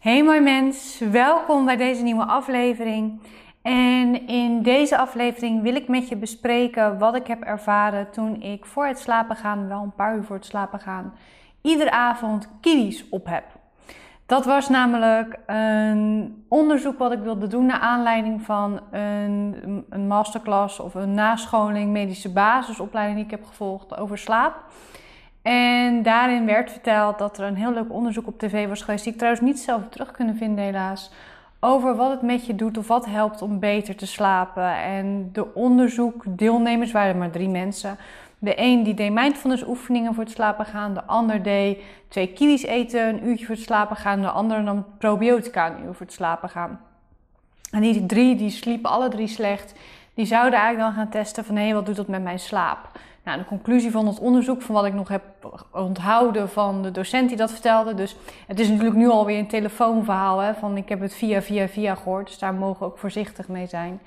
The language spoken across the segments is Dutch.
Hey mooi mens, welkom bij deze nieuwe aflevering. En in deze aflevering wil ik met je bespreken wat ik heb ervaren toen ik voor het slapen gaan, wel een paar uur voor het slapen gaan, iedere avond kiwis op heb. Dat was namelijk een onderzoek wat ik wilde doen naar aanleiding van een, een masterclass of een nascholing medische basisopleiding die ik heb gevolgd over slaap. En daarin werd verteld dat er een heel leuk onderzoek op tv was geweest, die ik trouwens niet zelf terug kunnen vinden helaas, over wat het met je doet of wat helpt om beter te slapen. En de onderzoekdeelnemers waren maar drie mensen. De een die deed mindfulness oefeningen voor het slapen gaan, de ander deed twee kiwis eten, een uurtje voor het slapen gaan, de andere nam probiotica een uur voor het slapen gaan. En die drie die sliepen alle drie slecht. Die zouden eigenlijk dan gaan testen van hé, hey, wat doet dat met mijn slaap? Nou, de conclusie van het onderzoek, van wat ik nog heb onthouden van de docent die dat vertelde. Dus het is natuurlijk nu alweer een telefoonverhaal. Hè, van ik heb het via, via, via gehoord. Dus daar mogen we ook voorzichtig mee zijn.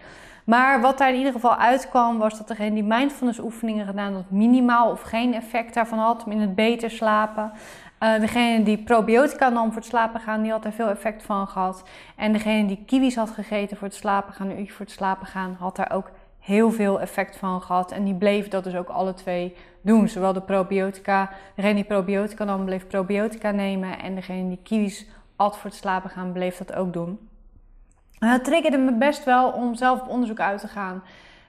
Maar wat daar in ieder geval uitkwam, was dat degene die mindfulness oefeningen gedaan dat minimaal of geen effect daarvan had in het beter slapen. Uh, degene die probiotica nam voor het slapen gaan, die had er veel effect van gehad. En degene die kiwis had gegeten voor het slapen gaan, een voor het slapen gaan, had daar ook heel veel effect van gehad. En die bleef dat dus ook alle twee doen. Zowel de probiotica, degene die probiotica nam, bleef probiotica nemen. En degene die kiwis at voor het slapen gaan, bleef dat ook doen. En dat triggerde me best wel om zelf op onderzoek uit te gaan.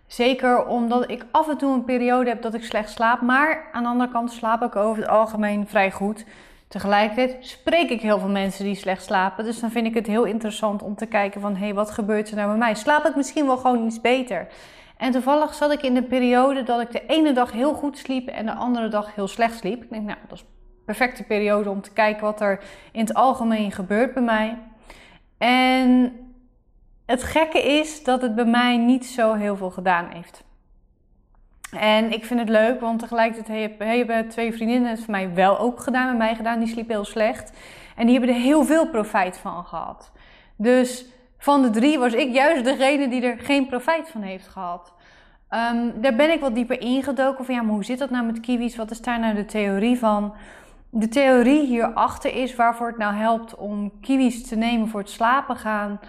Zeker omdat ik af en toe een periode heb dat ik slecht slaap. Maar aan de andere kant slaap ik over het algemeen vrij goed. Tegelijkertijd spreek ik heel veel mensen die slecht slapen. Dus dan vind ik het heel interessant om te kijken van... hé, hey, wat gebeurt er nou bij mij? Slaap ik misschien wel gewoon iets beter? En toevallig zat ik in de periode dat ik de ene dag heel goed sliep en de andere dag heel slecht sliep. Ik denk, nou, dat is een perfecte periode om te kijken wat er in het algemeen gebeurt bij mij. En het gekke is dat het bij mij niet zo heel veel gedaan heeft. En ik vind het leuk, want tegelijkertijd hebben twee vriendinnen het voor mij wel ook gedaan, met mij gedaan. Die sliepen heel slecht. En die hebben er heel veel profijt van gehad. Dus van de drie was ik juist degene die er geen profijt van heeft gehad. Um, daar ben ik wat dieper ingedoken van ja, maar hoe zit dat nou met kiwis? Wat is daar nou de theorie van? De theorie hierachter is waarvoor het nou helpt om kiwis te nemen voor het slapen gaan,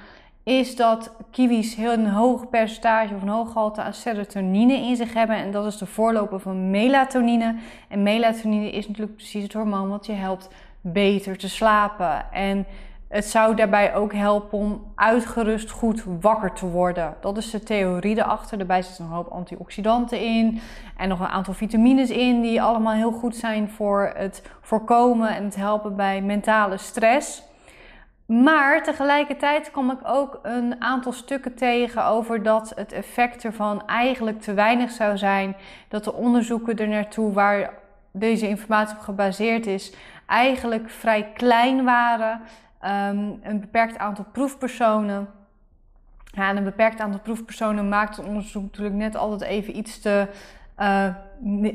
is dat kiwis heel een hoog percentage of een hoog gehalte aan serotonine in zich hebben. En dat is de voorloper van melatonine. En melatonine is natuurlijk precies het hormoon wat je helpt beter te slapen. En het zou daarbij ook helpen om uitgerust goed wakker te worden. Dat is de theorie erachter. Daarbij zitten een hoop antioxidanten in en nog een aantal vitamines in die allemaal heel goed zijn voor het voorkomen en het helpen bij mentale stress. Maar tegelijkertijd kom ik ook een aantal stukken tegen over dat het effect ervan eigenlijk te weinig zou zijn. Dat de onderzoeken er naartoe waar deze informatie op gebaseerd is, eigenlijk vrij klein waren. Ehm, een beperkt aantal proefpersonen. En een beperkt aantal proefpersonen maakt het onderzoek natuurlijk net altijd even iets te. Uh,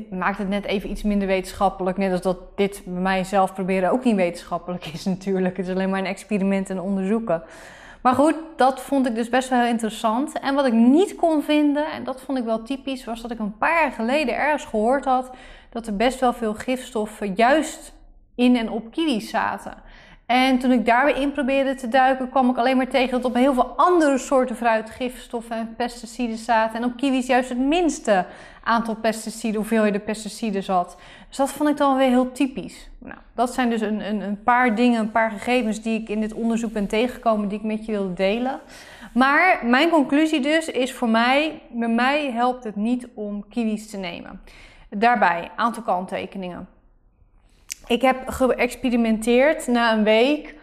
maakt het net even iets minder wetenschappelijk. Net als dat dit bij mij zelf proberen ook niet wetenschappelijk is, natuurlijk. Het is alleen maar een experiment en onderzoeken. Maar goed, dat vond ik dus best wel heel interessant. En wat ik niet kon vinden, en dat vond ik wel typisch, was dat ik een paar jaar geleden ergens gehoord had dat er best wel veel gifstoffen juist in en op kiwis zaten. En toen ik daar weer in probeerde te duiken, kwam ik alleen maar tegen dat op heel veel andere soorten fruit gifstoffen en pesticiden zaten. En op kiwis juist het minste aantal pesticiden, hoeveelheden pesticiden zat. Dus dat vond ik dan weer heel typisch. Nou, dat zijn dus een, een, een paar dingen, een paar gegevens die ik in dit onderzoek ben tegengekomen, die ik met je wilde delen. Maar mijn conclusie dus is voor mij, bij mij helpt het niet om kiwis te nemen. Daarbij, aantal kanttekeningen. Ik heb geëxperimenteerd na een week.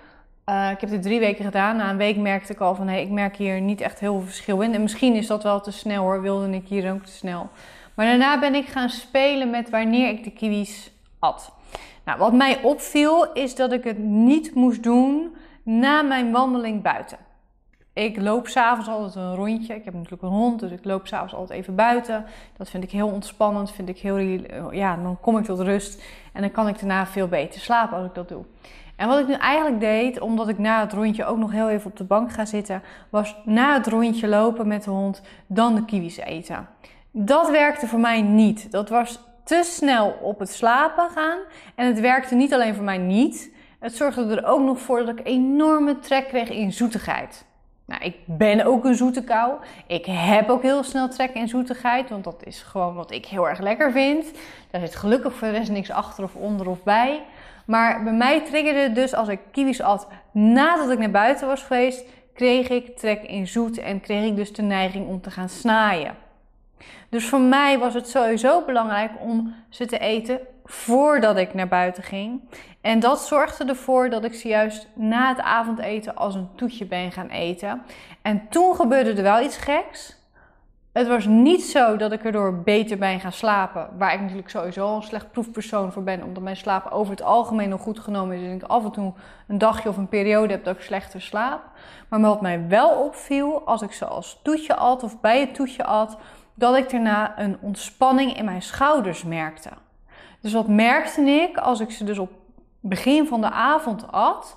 Uh, ik heb dit drie weken gedaan. Na een week merkte ik al van, hé, ik merk hier niet echt heel veel verschil in. En misschien is dat wel te snel hoor, wilde ik hier ook te snel. Maar daarna ben ik gaan spelen met wanneer ik de kiwis at. Nou, wat mij opviel is dat ik het niet moest doen na mijn wandeling buiten. Ik loop s'avonds altijd een rondje. Ik heb natuurlijk een hond, dus ik loop s'avonds altijd even buiten. Dat vind ik heel ontspannend. Vind ik heel, ja, dan kom ik tot rust. En dan kan ik daarna veel beter slapen als ik dat doe. En wat ik nu eigenlijk deed, omdat ik na het rondje ook nog heel even op de bank ga zitten, was na het rondje lopen met de hond dan de kiwis eten. Dat werkte voor mij niet. Dat was te snel op het slapen gaan. En het werkte niet alleen voor mij niet. Het zorgde er ook nog voor dat ik enorme trek kreeg in zoetigheid. Nou, ik ben ook een zoete kou. Ik heb ook heel snel trek in zoetigheid, want dat is gewoon wat ik heel erg lekker vind. Daar zit gelukkig voor de niks achter of onder of bij. Maar bij mij triggerde het dus als ik kiwis at nadat ik naar buiten was geweest, kreeg ik trek in zoet en kreeg ik dus de neiging om te gaan snaaien. Dus voor mij was het sowieso belangrijk om ze te eten voordat ik naar buiten ging. En dat zorgde ervoor dat ik ze juist na het avondeten als een toetje ben gaan eten. En toen gebeurde er wel iets geks. Het was niet zo dat ik erdoor beter ben gaan slapen. Waar ik natuurlijk sowieso een slecht proefpersoon voor ben. Omdat mijn slaap over het algemeen nog goed genomen is. En ik af en toe een dagje of een periode heb dat ik slechter slaap. Maar wat mij wel opviel, als ik ze als toetje at of bij het toetje at. Dat ik daarna een ontspanning in mijn schouders merkte. Dus wat merkte ik als ik ze dus op begin van de avond at?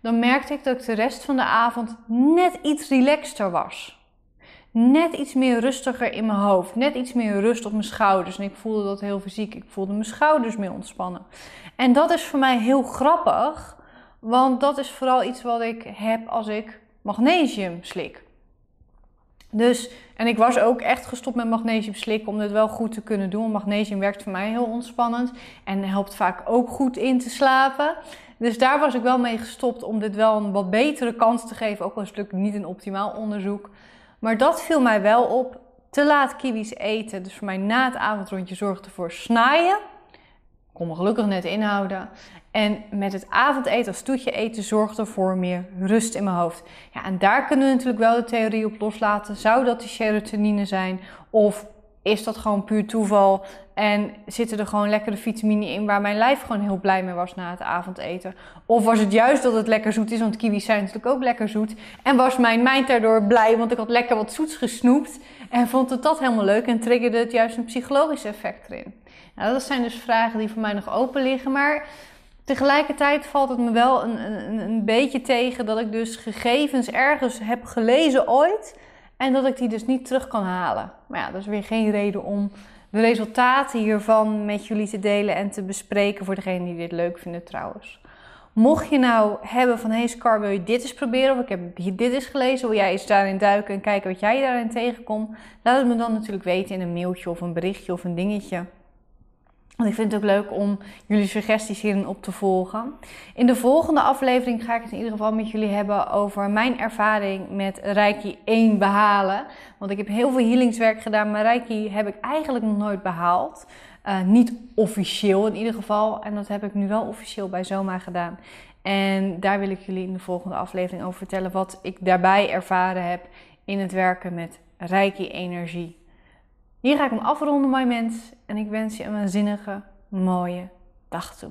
Dan merkte ik dat ik de rest van de avond net iets relaxter was net iets meer rustiger in mijn hoofd. Net iets meer rust op mijn schouders. En ik voelde dat heel fysiek. Ik voelde mijn schouders meer ontspannen. En dat is voor mij heel grappig. Want dat is vooral iets wat ik heb als ik magnesium slik. Dus, en ik was ook echt gestopt met magnesium slikken om dit wel goed te kunnen doen. Magnesium werkt voor mij heel ontspannend en helpt vaak ook goed in te slapen. Dus daar was ik wel mee gestopt om dit wel een wat betere kans te geven. Ook al is het niet een optimaal onderzoek. Maar dat viel mij wel op. Te laat kiwis eten. Dus voor mij na het avondrondje zorgde voor snaaien. Kon me gelukkig net inhouden. En met het avondeten als toetje eten zorgde voor meer rust in mijn hoofd. Ja, en daar kunnen we natuurlijk wel de theorie op loslaten. Zou dat die serotonine zijn? Of is dat gewoon puur toeval? En zitten er gewoon lekkere vitamine in waar mijn lijf gewoon heel blij mee was na het avondeten? Of was het juist dat het lekker zoet is, want kiwis zijn natuurlijk ook lekker zoet. En was mijn mind daardoor blij, want ik had lekker wat zoets gesnoept. En vond het dat helemaal leuk en triggerde het juist een psychologisch effect erin. Nou, dat zijn dus vragen die voor mij nog open liggen. Maar tegelijkertijd valt het me wel een, een, een beetje tegen dat ik dus gegevens ergens heb gelezen ooit en dat ik die dus niet terug kan halen. Maar ja, dat is weer geen reden om de resultaten hiervan met jullie te delen en te bespreken voor degenen die dit leuk vinden trouwens. Mocht je nou hebben van, hey Scar, wil je dit eens proberen? Of ik heb dit eens gelezen, wil jij eens daarin duiken en kijken wat jij daarin tegenkomt? Laat het me dan natuurlijk weten in een mailtje of een berichtje of een dingetje. Want ik vind het ook leuk om jullie suggesties hierin op te volgen. In de volgende aflevering ga ik het in ieder geval met jullie hebben over mijn ervaring met Reiki 1 behalen. Want ik heb heel veel healingswerk gedaan, maar Reiki heb ik eigenlijk nog nooit behaald. Uh, niet officieel in ieder geval. En dat heb ik nu wel officieel bij Zoma gedaan. En daar wil ik jullie in de volgende aflevering over vertellen wat ik daarbij ervaren heb in het werken met Reiki-energie. Hier ga ik hem afronden, mijn mens. En ik wens je een waanzinnige, mooie dag toe.